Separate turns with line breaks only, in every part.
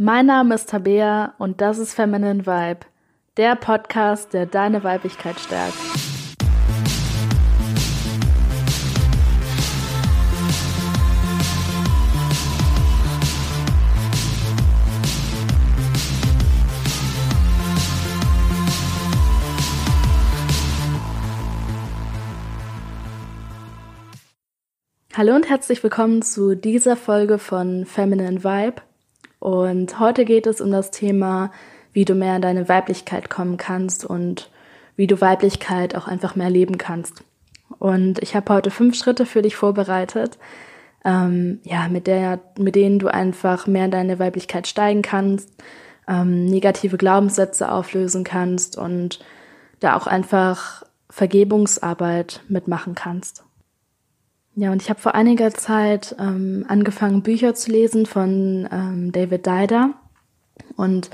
Mein Name ist Tabea und das ist Feminine Vibe, der Podcast, der deine Weiblichkeit stärkt. Hallo und herzlich willkommen zu dieser Folge von Feminine Vibe. Und heute geht es um das Thema, wie du mehr in deine Weiblichkeit kommen kannst und wie du Weiblichkeit auch einfach mehr leben kannst. Und ich habe heute fünf Schritte für dich vorbereitet, ähm, ja, mit, der, mit denen du einfach mehr in deine Weiblichkeit steigen kannst, ähm, negative Glaubenssätze auflösen kannst und da auch einfach Vergebungsarbeit mitmachen kannst. Ja, und ich habe vor einiger Zeit ähm, angefangen, Bücher zu lesen von ähm, David Dider. Und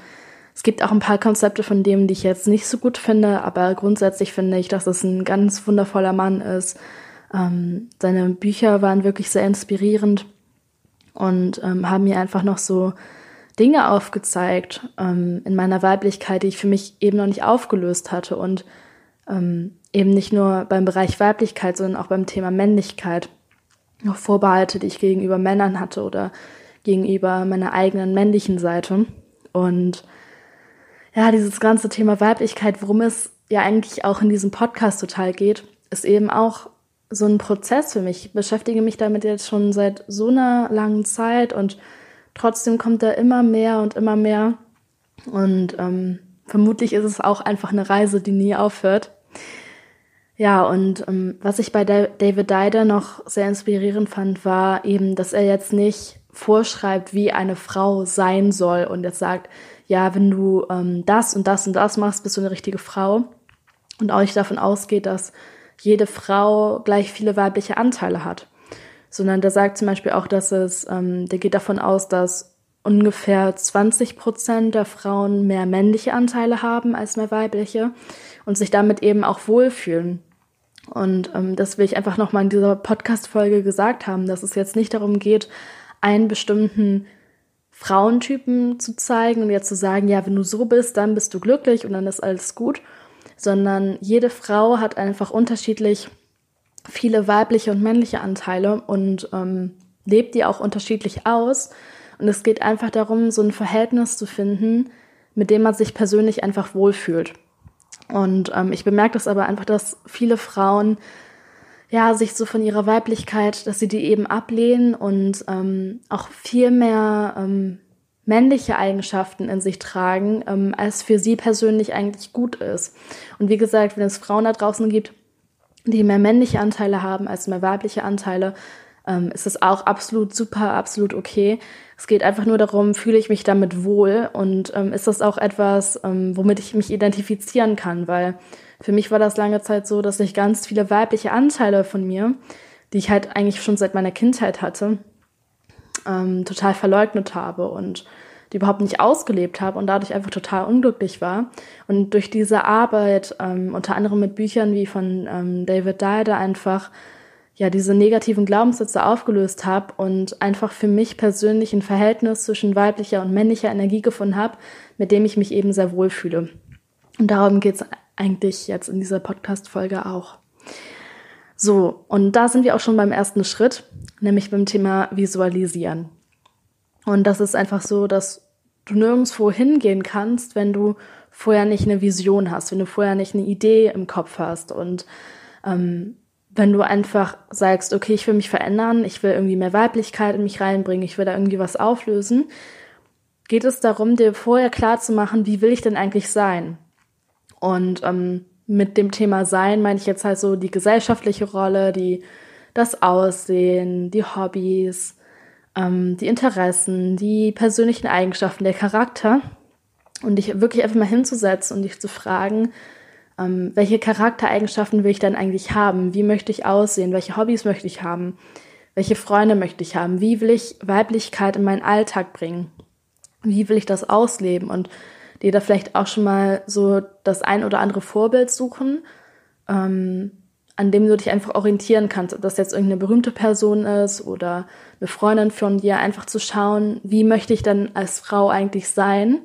es gibt auch ein paar Konzepte von dem, die ich jetzt nicht so gut finde, aber grundsätzlich finde ich, dass es ein ganz wundervoller Mann ist. Ähm, seine Bücher waren wirklich sehr inspirierend und ähm, haben mir einfach noch so Dinge aufgezeigt ähm, in meiner Weiblichkeit, die ich für mich eben noch nicht aufgelöst hatte und ähm, eben nicht nur beim Bereich Weiblichkeit, sondern auch beim Thema Männlichkeit noch Vorbehalte, die ich gegenüber Männern hatte oder gegenüber meiner eigenen männlichen Seite. Und ja, dieses ganze Thema Weiblichkeit, worum es ja eigentlich auch in diesem Podcast total geht, ist eben auch so ein Prozess für mich. Ich beschäftige mich damit jetzt schon seit so einer langen Zeit und trotzdem kommt da immer mehr und immer mehr. Und ähm, vermutlich ist es auch einfach eine Reise, die nie aufhört. Ja, und ähm, was ich bei David Dider noch sehr inspirierend fand, war eben, dass er jetzt nicht vorschreibt, wie eine Frau sein soll und jetzt sagt, ja, wenn du ähm, das und das und das machst, bist du eine richtige Frau. Und auch nicht davon ausgeht, dass jede Frau gleich viele weibliche Anteile hat. Sondern der sagt zum Beispiel auch, dass es, ähm, der geht davon aus, dass ungefähr 20 Prozent der Frauen mehr männliche Anteile haben als mehr weibliche und sich damit eben auch wohlfühlen. Und ähm, das will ich einfach nochmal in dieser Podcast-Folge gesagt haben, dass es jetzt nicht darum geht, einen bestimmten Frauentypen zu zeigen und jetzt zu sagen, ja, wenn du so bist, dann bist du glücklich und dann ist alles gut, sondern jede Frau hat einfach unterschiedlich viele weibliche und männliche Anteile und ähm, lebt die auch unterschiedlich aus. Und es geht einfach darum, so ein Verhältnis zu finden, mit dem man sich persönlich einfach wohlfühlt. Und ähm, ich bemerke das aber einfach, dass viele Frauen ja sich so von ihrer Weiblichkeit, dass sie die eben ablehnen und ähm, auch viel mehr ähm, männliche Eigenschaften in sich tragen, ähm, als für sie persönlich eigentlich gut ist. Und wie gesagt, wenn es Frauen da draußen gibt, die mehr männliche Anteile haben als mehr weibliche Anteile, ähm, ist es auch absolut super, absolut okay. Es geht einfach nur darum, fühle ich mich damit wohl und ähm, ist das auch etwas, ähm, womit ich mich identifizieren kann, weil für mich war das lange Zeit so, dass ich ganz viele weibliche Anteile von mir, die ich halt eigentlich schon seit meiner Kindheit hatte, ähm, total verleugnet habe und die überhaupt nicht ausgelebt habe und dadurch einfach total unglücklich war. Und durch diese Arbeit, ähm, unter anderem mit Büchern wie von ähm, David Dyer, einfach ja diese negativen Glaubenssätze aufgelöst habe und einfach für mich persönlich ein Verhältnis zwischen weiblicher und männlicher Energie gefunden habe, mit dem ich mich eben sehr wohl fühle. Und darum geht es eigentlich jetzt in dieser Podcast-Folge auch. So, und da sind wir auch schon beim ersten Schritt, nämlich beim Thema Visualisieren. Und das ist einfach so, dass du nirgendwo hingehen kannst, wenn du vorher nicht eine Vision hast, wenn du vorher nicht eine Idee im Kopf hast. Und ähm, wenn du einfach sagst, okay, ich will mich verändern, ich will irgendwie mehr Weiblichkeit in mich reinbringen, ich will da irgendwie was auflösen, geht es darum, dir vorher klar zu machen, wie will ich denn eigentlich sein? Und ähm, mit dem Thema Sein meine ich jetzt halt so die gesellschaftliche Rolle, die das Aussehen, die Hobbys, ähm, die Interessen, die persönlichen Eigenschaften, der Charakter. Und dich wirklich einfach mal hinzusetzen und dich zu fragen, ähm, welche Charaktereigenschaften will ich dann eigentlich haben? Wie möchte ich aussehen? Welche Hobbys möchte ich haben? Welche Freunde möchte ich haben? Wie will ich Weiblichkeit in meinen Alltag bringen? Wie will ich das ausleben? Und dir da vielleicht auch schon mal so das ein oder andere Vorbild suchen. Ähm, an dem du dich einfach orientieren kannst, ob das jetzt irgendeine berühmte Person ist oder eine Freundin von dir, einfach zu schauen, wie möchte ich denn als Frau eigentlich sein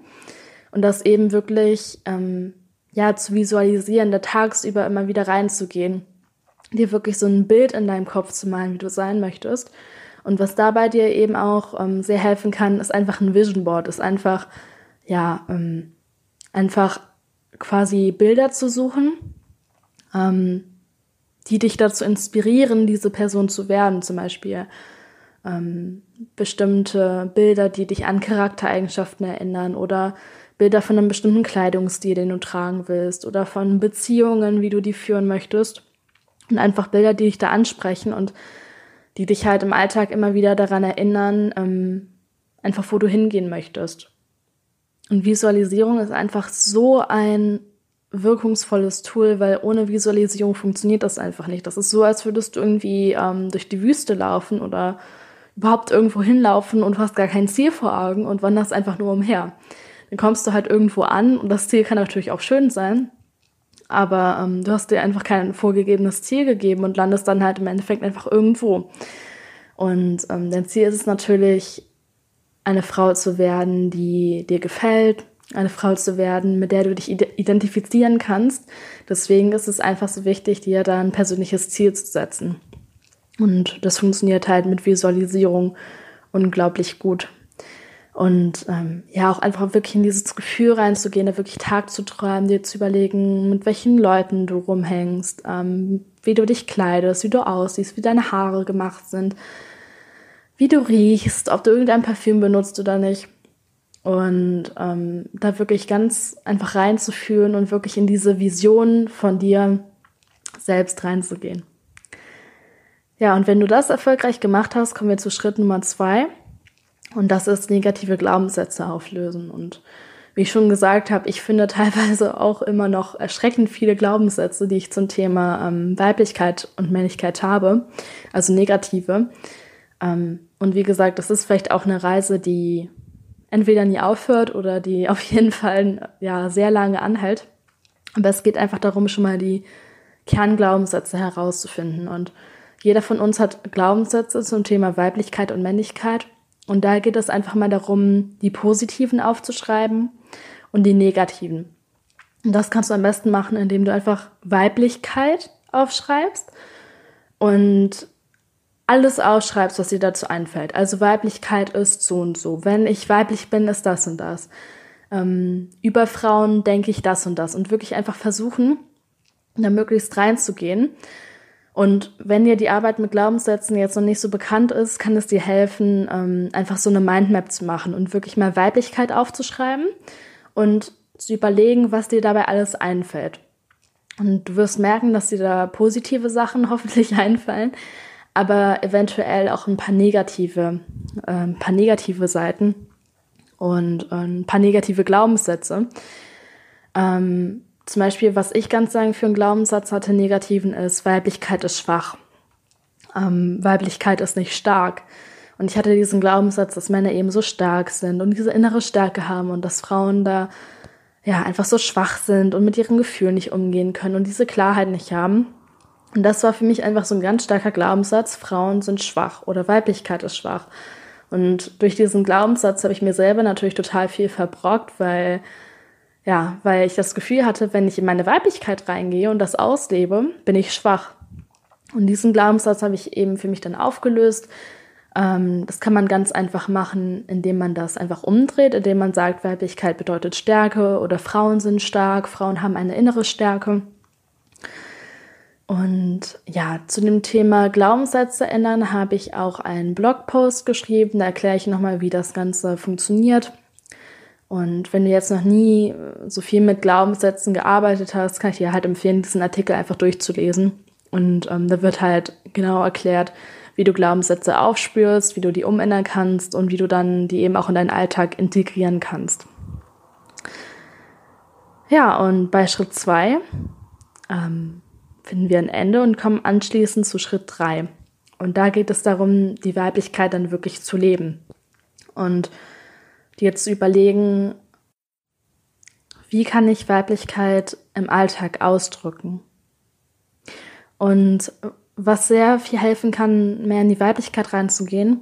und das eben wirklich ähm, ja zu visualisieren, da tagsüber immer wieder reinzugehen, dir wirklich so ein Bild in deinem Kopf zu malen, wie du sein möchtest. Und was dabei dir eben auch ähm, sehr helfen kann, ist einfach ein Vision Board, ist einfach ja ähm, einfach quasi Bilder zu suchen. Ähm, die dich dazu inspirieren, diese Person zu werden. Zum Beispiel ähm, bestimmte Bilder, die dich an Charaktereigenschaften erinnern oder Bilder von einem bestimmten Kleidungsstil, den du tragen willst oder von Beziehungen, wie du die führen möchtest. Und einfach Bilder, die dich da ansprechen und die dich halt im Alltag immer wieder daran erinnern, ähm, einfach wo du hingehen möchtest. Und Visualisierung ist einfach so ein wirkungsvolles Tool, weil ohne Visualisierung funktioniert das einfach nicht. Das ist so, als würdest du irgendwie ähm, durch die Wüste laufen oder überhaupt irgendwo hinlaufen und hast gar kein Ziel vor Augen und wanderst einfach nur umher. Dann kommst du halt irgendwo an und das Ziel kann natürlich auch schön sein, aber ähm, du hast dir einfach kein vorgegebenes Ziel gegeben und landest dann halt im Endeffekt einfach irgendwo. Und ähm, dein Ziel ist es natürlich, eine Frau zu werden, die dir gefällt, eine Frau zu werden, mit der du dich identifizieren kannst. Deswegen ist es einfach so wichtig, dir da ein persönliches Ziel zu setzen. Und das funktioniert halt mit Visualisierung unglaublich gut. Und ähm, ja, auch einfach wirklich in dieses Gefühl reinzugehen, da wirklich Tag zu träumen, dir zu überlegen, mit welchen Leuten du rumhängst, ähm, wie du dich kleidest, wie du aussiehst, wie deine Haare gemacht sind, wie du riechst, ob du irgendein Parfüm benutzt oder nicht. Und ähm, da wirklich ganz einfach reinzuführen und wirklich in diese Vision von dir selbst reinzugehen. Ja, und wenn du das erfolgreich gemacht hast, kommen wir zu Schritt Nummer zwei. Und das ist negative Glaubenssätze auflösen. Und wie ich schon gesagt habe, ich finde teilweise auch immer noch erschreckend viele Glaubenssätze, die ich zum Thema ähm, Weiblichkeit und Männlichkeit habe, also negative. Ähm, und wie gesagt, das ist vielleicht auch eine Reise, die entweder nie aufhört oder die auf jeden Fall ja sehr lange anhält. Aber es geht einfach darum, schon mal die Kernglaubenssätze herauszufinden. Und jeder von uns hat Glaubenssätze zum Thema Weiblichkeit und Männlichkeit. Und da geht es einfach mal darum, die positiven aufzuschreiben und die negativen. Und das kannst du am besten machen, indem du einfach Weiblichkeit aufschreibst und alles ausschreibst, was dir dazu einfällt. Also Weiblichkeit ist so und so. Wenn ich weiblich bin, ist das und das. Ähm, über Frauen denke ich das und das. Und wirklich einfach versuchen, da möglichst reinzugehen. Und wenn dir die Arbeit mit Glaubenssätzen jetzt noch nicht so bekannt ist, kann es dir helfen, ähm, einfach so eine Mindmap zu machen und wirklich mal Weiblichkeit aufzuschreiben und zu überlegen, was dir dabei alles einfällt. Und du wirst merken, dass dir da positive Sachen hoffentlich einfallen, aber eventuell auch ein paar negative, äh, ein paar negative Seiten und äh, ein paar negative Glaubenssätze. Ähm, zum Beispiel, was ich ganz sagen für einen Glaubenssatz hatte, negativen ist, Weiblichkeit ist schwach. Ähm, Weiblichkeit ist nicht stark. Und ich hatte diesen Glaubenssatz, dass Männer eben so stark sind und diese innere Stärke haben und dass Frauen da ja einfach so schwach sind und mit ihren Gefühlen nicht umgehen können und diese Klarheit nicht haben. Und das war für mich einfach so ein ganz starker Glaubenssatz, Frauen sind schwach oder Weiblichkeit ist schwach. Und durch diesen Glaubenssatz habe ich mir selber natürlich total viel verbrockt, weil, ja, weil ich das Gefühl hatte, wenn ich in meine Weiblichkeit reingehe und das auslebe, bin ich schwach. Und diesen Glaubenssatz habe ich eben für mich dann aufgelöst. Ähm, das kann man ganz einfach machen, indem man das einfach umdreht, indem man sagt, Weiblichkeit bedeutet Stärke oder Frauen sind stark, Frauen haben eine innere Stärke. Und ja, zu dem Thema Glaubenssätze ändern habe ich auch einen Blogpost geschrieben. Da erkläre ich nochmal, wie das Ganze funktioniert. Und wenn du jetzt noch nie so viel mit Glaubenssätzen gearbeitet hast, kann ich dir halt empfehlen, diesen Artikel einfach durchzulesen. Und ähm, da wird halt genau erklärt, wie du Glaubenssätze aufspürst, wie du die umändern kannst und wie du dann die eben auch in deinen Alltag integrieren kannst. Ja, und bei Schritt zwei ähm, finden wir ein Ende und kommen anschließend zu Schritt drei. Und da geht es darum, die Weiblichkeit dann wirklich zu leben. Und dir zu überlegen, wie kann ich Weiblichkeit im Alltag ausdrücken? Und was sehr viel helfen kann, mehr in die Weiblichkeit reinzugehen,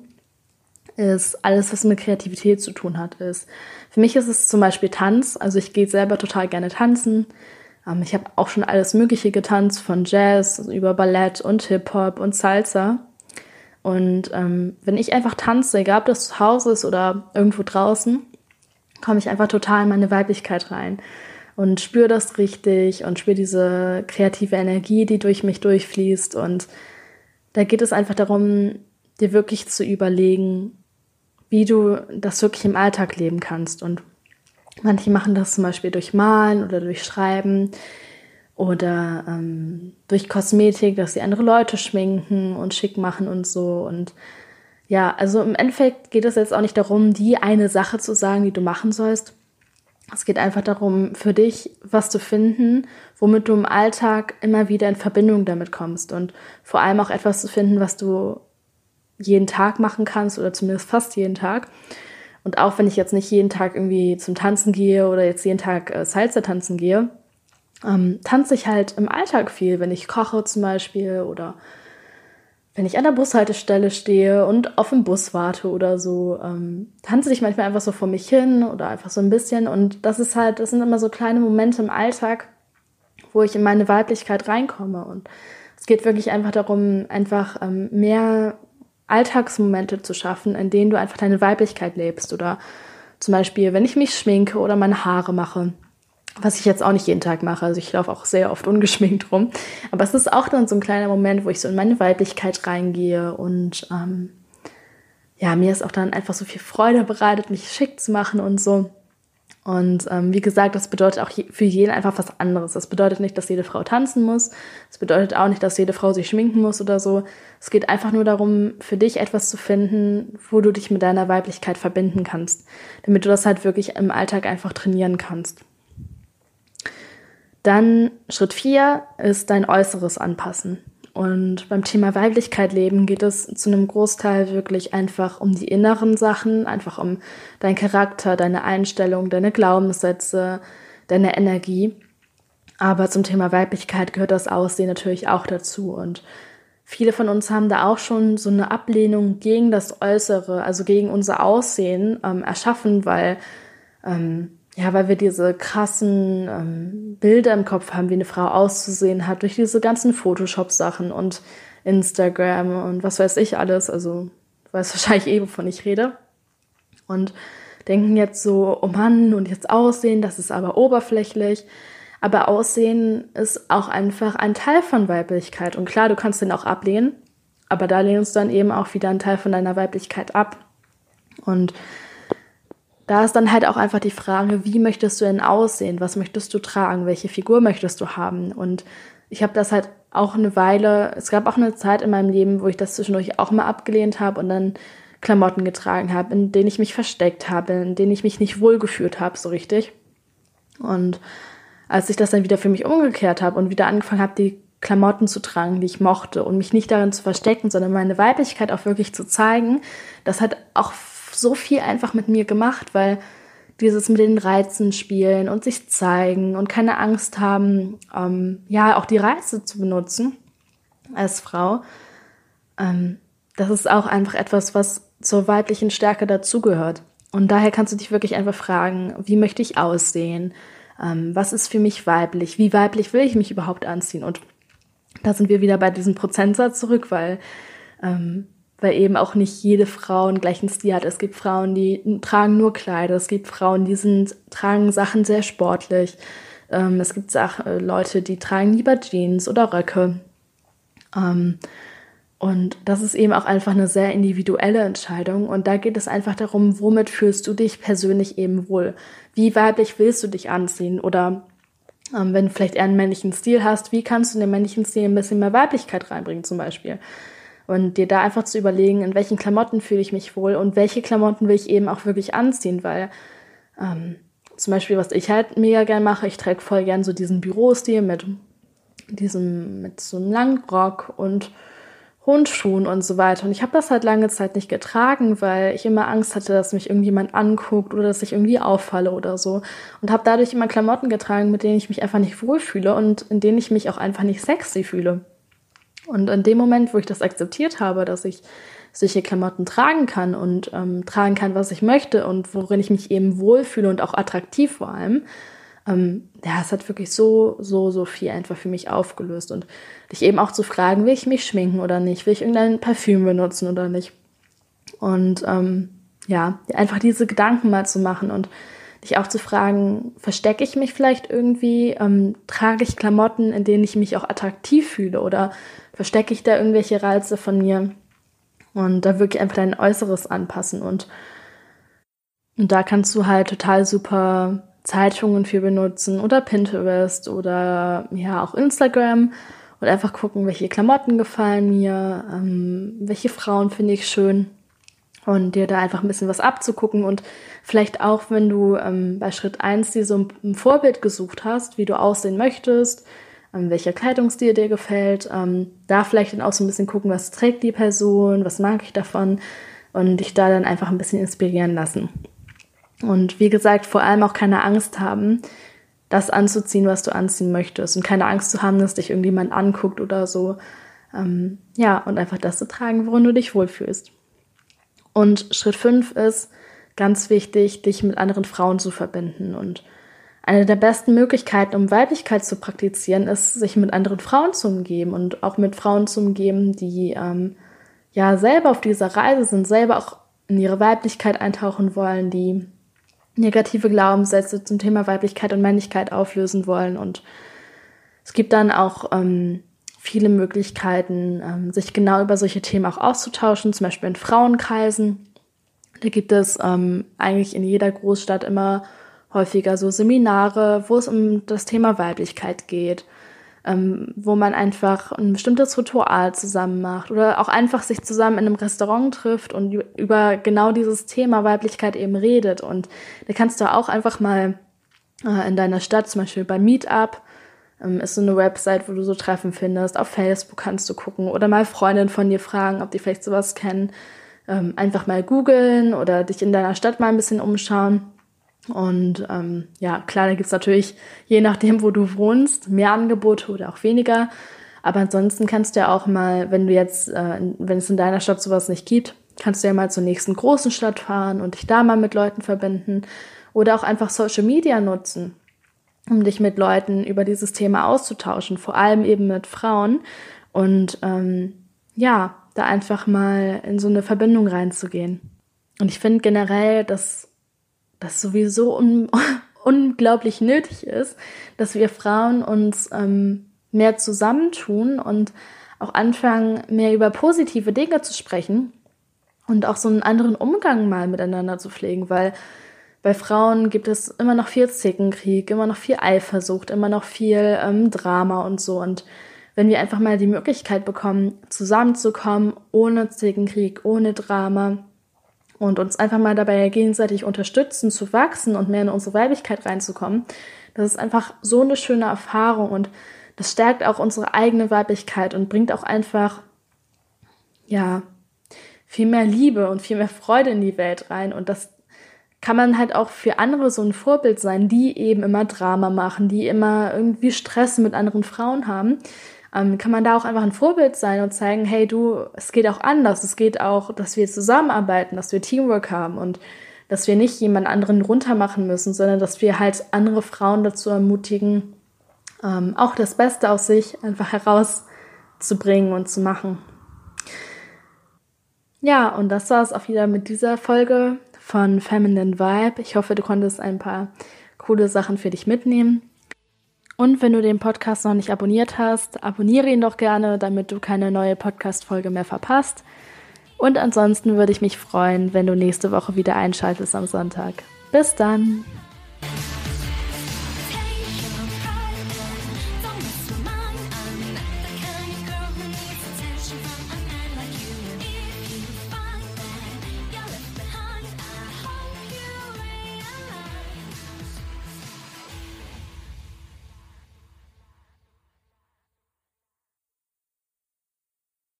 ist alles, was mit Kreativität zu tun hat. Ist für mich ist es zum Beispiel Tanz. Also ich gehe selber total gerne tanzen. Ähm, ich habe auch schon alles Mögliche getanzt, von Jazz über Ballett und Hip Hop und Salsa. Und ähm, wenn ich einfach tanze, egal ob das zu Hause ist oder irgendwo draußen, komme ich einfach total in meine Weiblichkeit rein und spüre das richtig und spüre diese kreative Energie, die durch mich durchfließt. Und da geht es einfach darum, dir wirklich zu überlegen, wie du das wirklich im Alltag leben kannst. Und manche machen das zum Beispiel durch Malen oder durch Schreiben oder ähm, durch Kosmetik, dass sie andere Leute schminken und schick machen und so. Und ja, also im Endeffekt geht es jetzt auch nicht darum, die eine Sache zu sagen, die du machen sollst. Es geht einfach darum, für dich was zu finden, womit du im Alltag immer wieder in Verbindung damit kommst und vor allem auch etwas zu finden, was du jeden Tag machen kannst oder zumindest fast jeden Tag. Und auch wenn ich jetzt nicht jeden Tag irgendwie zum Tanzen gehe oder jetzt jeden Tag äh, Salsa tanzen gehe, ähm, tanze ich halt im Alltag viel, wenn ich koche zum Beispiel oder wenn ich an der Bushaltestelle stehe und auf den Bus warte oder so, ähm, tanze ich manchmal einfach so vor mich hin oder einfach so ein bisschen. Und das ist halt, das sind immer so kleine Momente im Alltag, wo ich in meine Weiblichkeit reinkomme. Und es geht wirklich einfach darum, einfach ähm, mehr Alltagsmomente zu schaffen, in denen du einfach deine Weiblichkeit lebst. Oder zum Beispiel, wenn ich mich schminke oder meine Haare mache was ich jetzt auch nicht jeden Tag mache. Also ich laufe auch sehr oft ungeschminkt rum. Aber es ist auch dann so ein kleiner Moment, wo ich so in meine Weiblichkeit reingehe und ähm, ja, mir ist auch dann einfach so viel Freude bereitet, mich schick zu machen und so. Und ähm, wie gesagt, das bedeutet auch für jeden einfach was anderes. Das bedeutet nicht, dass jede Frau tanzen muss. Das bedeutet auch nicht, dass jede Frau sich schminken muss oder so. Es geht einfach nur darum, für dich etwas zu finden, wo du dich mit deiner Weiblichkeit verbinden kannst, damit du das halt wirklich im Alltag einfach trainieren kannst. Dann Schritt vier ist dein Äußeres anpassen. Und beim Thema Weiblichkeit leben geht es zu einem Großteil wirklich einfach um die inneren Sachen, einfach um deinen Charakter, deine Einstellung, deine Glaubenssätze, deine Energie. Aber zum Thema Weiblichkeit gehört das Aussehen natürlich auch dazu. Und viele von uns haben da auch schon so eine Ablehnung gegen das Äußere, also gegen unser Aussehen ähm, erschaffen, weil ähm, ja, weil wir diese krassen ähm, Bilder im Kopf haben, wie eine Frau auszusehen hat, durch diese ganzen Photoshop-Sachen und Instagram und was weiß ich alles. Also, du weißt wahrscheinlich eh, wovon ich rede. Und denken jetzt so, oh Mann, und jetzt Aussehen, das ist aber oberflächlich. Aber Aussehen ist auch einfach ein Teil von Weiblichkeit. Und klar, du kannst den auch ablehnen, aber da lehnst du dann eben auch wieder einen Teil von deiner Weiblichkeit ab. Und da ist dann halt auch einfach die Frage, wie möchtest du denn aussehen? Was möchtest du tragen? Welche Figur möchtest du haben? Und ich habe das halt auch eine Weile, es gab auch eine Zeit in meinem Leben, wo ich das zwischendurch auch mal abgelehnt habe und dann Klamotten getragen habe, in denen ich mich versteckt habe, in denen ich mich nicht wohlgefühlt habe, so richtig. Und als ich das dann wieder für mich umgekehrt habe und wieder angefangen habe, die Klamotten zu tragen, die ich mochte und mich nicht darin zu verstecken, sondern meine Weiblichkeit auch wirklich zu zeigen, das hat auch so viel einfach mit mir gemacht, weil dieses mit den Reizen spielen und sich zeigen und keine Angst haben, ähm, ja, auch die Reize zu benutzen als Frau, ähm, das ist auch einfach etwas, was zur weiblichen Stärke dazugehört. Und daher kannst du dich wirklich einfach fragen, wie möchte ich aussehen? Ähm, was ist für mich weiblich? Wie weiblich will ich mich überhaupt anziehen? Und da sind wir wieder bei diesem Prozentsatz zurück, weil ähm, weil eben auch nicht jede Frau einen gleichen Stil hat. Es gibt Frauen, die tragen nur Kleider, es gibt Frauen, die sind, tragen Sachen sehr sportlich. Ähm, es gibt Sach äh, Leute, die tragen lieber Jeans oder Röcke. Ähm, und das ist eben auch einfach eine sehr individuelle Entscheidung. Und da geht es einfach darum, womit fühlst du dich persönlich eben wohl? Wie weiblich willst du dich anziehen? Oder ähm, wenn du vielleicht eher einen männlichen Stil hast, wie kannst du in den männlichen Stil ein bisschen mehr Weiblichkeit reinbringen zum Beispiel? Und dir da einfach zu überlegen, in welchen Klamotten fühle ich mich wohl und welche Klamotten will ich eben auch wirklich anziehen, weil ähm, zum Beispiel, was ich halt mega gern mache, ich trage voll gern so diesen Bürostil mit diesem, mit so einem Langrock und Hundschuhen und so weiter. Und ich habe das halt lange Zeit nicht getragen, weil ich immer Angst hatte, dass mich irgendjemand anguckt oder dass ich irgendwie auffalle oder so. Und habe dadurch immer Klamotten getragen, mit denen ich mich einfach nicht wohlfühle und in denen ich mich auch einfach nicht sexy fühle. Und in dem Moment, wo ich das akzeptiert habe, dass ich solche Klamotten tragen kann und ähm, tragen kann, was ich möchte und worin ich mich eben wohlfühle und auch attraktiv vor allem, ähm, ja, es hat wirklich so, so, so viel einfach für mich aufgelöst. Und dich eben auch zu fragen, will ich mich schminken oder nicht, will ich irgendein Parfüm benutzen oder nicht. Und ähm, ja, einfach diese Gedanken mal zu machen und dich auch zu fragen, verstecke ich mich vielleicht irgendwie, ähm, trage ich Klamotten, in denen ich mich auch attraktiv fühle? Oder verstecke ich da irgendwelche Reize von mir und da wirklich einfach dein Äußeres anpassen? Und, und da kannst du halt total super Zeitungen für benutzen oder Pinterest oder ja auch Instagram und einfach gucken, welche Klamotten gefallen mir, ähm, welche Frauen finde ich schön und dir da einfach ein bisschen was abzugucken und vielleicht auch, wenn du ähm, bei Schritt eins dir so ein, Vorbild gesucht hast, wie du aussehen möchtest, ähm, welcher Kleidungsstil dir gefällt, ähm, da vielleicht dann auch so ein bisschen gucken, was trägt die Person, was mag ich davon und dich da dann einfach ein bisschen inspirieren lassen. Und wie gesagt, vor allem auch keine Angst haben, das anzuziehen, was du anziehen möchtest und keine Angst zu haben, dass dich irgendjemand anguckt oder so. Ähm, ja, und einfach das zu tragen, worin du dich wohlfühlst. Und Schritt fünf ist ganz wichtig, dich mit anderen Frauen zu verbinden. Und eine der besten Möglichkeiten, um Weiblichkeit zu praktizieren, ist, sich mit anderen Frauen zu umgeben und auch mit Frauen zu umgeben, die ähm, ja selber auf dieser Reise sind, selber auch in ihre Weiblichkeit eintauchen wollen, die negative Glaubenssätze zum Thema Weiblichkeit und Männlichkeit auflösen wollen. Und es gibt dann auch ähm, viele Möglichkeiten, ähm, sich genau über solche Themen auch auszutauschen, zum Beispiel in Frauenkreisen. Da gibt es ähm, eigentlich in jeder Großstadt immer häufiger so Seminare, wo es um das Thema Weiblichkeit geht, ähm, wo man einfach ein bestimmtes Ritual zusammen macht oder auch einfach sich zusammen in einem Restaurant trifft und über genau dieses Thema Weiblichkeit eben redet. Und da kannst du auch einfach mal äh, in deiner Stadt, zum Beispiel beim Meetup, ist so eine Website, wo du so Treffen findest. Auf Facebook kannst du gucken oder mal Freundinnen von dir fragen, ob die vielleicht sowas kennen. Ähm, einfach mal googeln oder dich in deiner Stadt mal ein bisschen umschauen. Und ähm, ja, klar, da gibt's natürlich, je nachdem, wo du wohnst, mehr Angebote oder auch weniger. Aber ansonsten kannst du ja auch mal, wenn du jetzt, äh, wenn es in deiner Stadt sowas nicht gibt, kannst du ja mal zur nächsten großen Stadt fahren und dich da mal mit Leuten verbinden. Oder auch einfach Social Media nutzen um dich mit Leuten über dieses Thema auszutauschen, vor allem eben mit Frauen und ähm, ja, da einfach mal in so eine Verbindung reinzugehen. Und ich finde generell, dass das sowieso un unglaublich nötig ist, dass wir Frauen uns ähm, mehr zusammentun und auch anfangen, mehr über positive Dinge zu sprechen und auch so einen anderen Umgang mal miteinander zu pflegen, weil bei Frauen gibt es immer noch viel Zickenkrieg, immer noch viel Eifersucht, immer noch viel ähm, Drama und so. Und wenn wir einfach mal die Möglichkeit bekommen, zusammenzukommen, ohne Zickenkrieg, ohne Drama und uns einfach mal dabei gegenseitig unterstützen, zu wachsen und mehr in unsere Weiblichkeit reinzukommen, das ist einfach so eine schöne Erfahrung und das stärkt auch unsere eigene Weiblichkeit und bringt auch einfach, ja, viel mehr Liebe und viel mehr Freude in die Welt rein und das kann man halt auch für andere so ein Vorbild sein, die eben immer Drama machen, die immer irgendwie Stress mit anderen Frauen haben. Ähm, kann man da auch einfach ein Vorbild sein und zeigen, hey du, es geht auch anders, es geht auch, dass wir zusammenarbeiten, dass wir Teamwork haben und dass wir nicht jemand anderen runtermachen müssen, sondern dass wir halt andere Frauen dazu ermutigen, ähm, auch das Beste aus sich einfach herauszubringen und zu machen. Ja, und das war es auch wieder mit dieser Folge von Feminine Vibe. Ich hoffe, du konntest ein paar coole Sachen für dich mitnehmen. Und wenn du den Podcast noch nicht abonniert hast, abonniere ihn doch gerne, damit du keine neue Podcast-Folge mehr verpasst. Und ansonsten würde ich mich freuen, wenn du nächste Woche wieder einschaltest am Sonntag. Bis dann!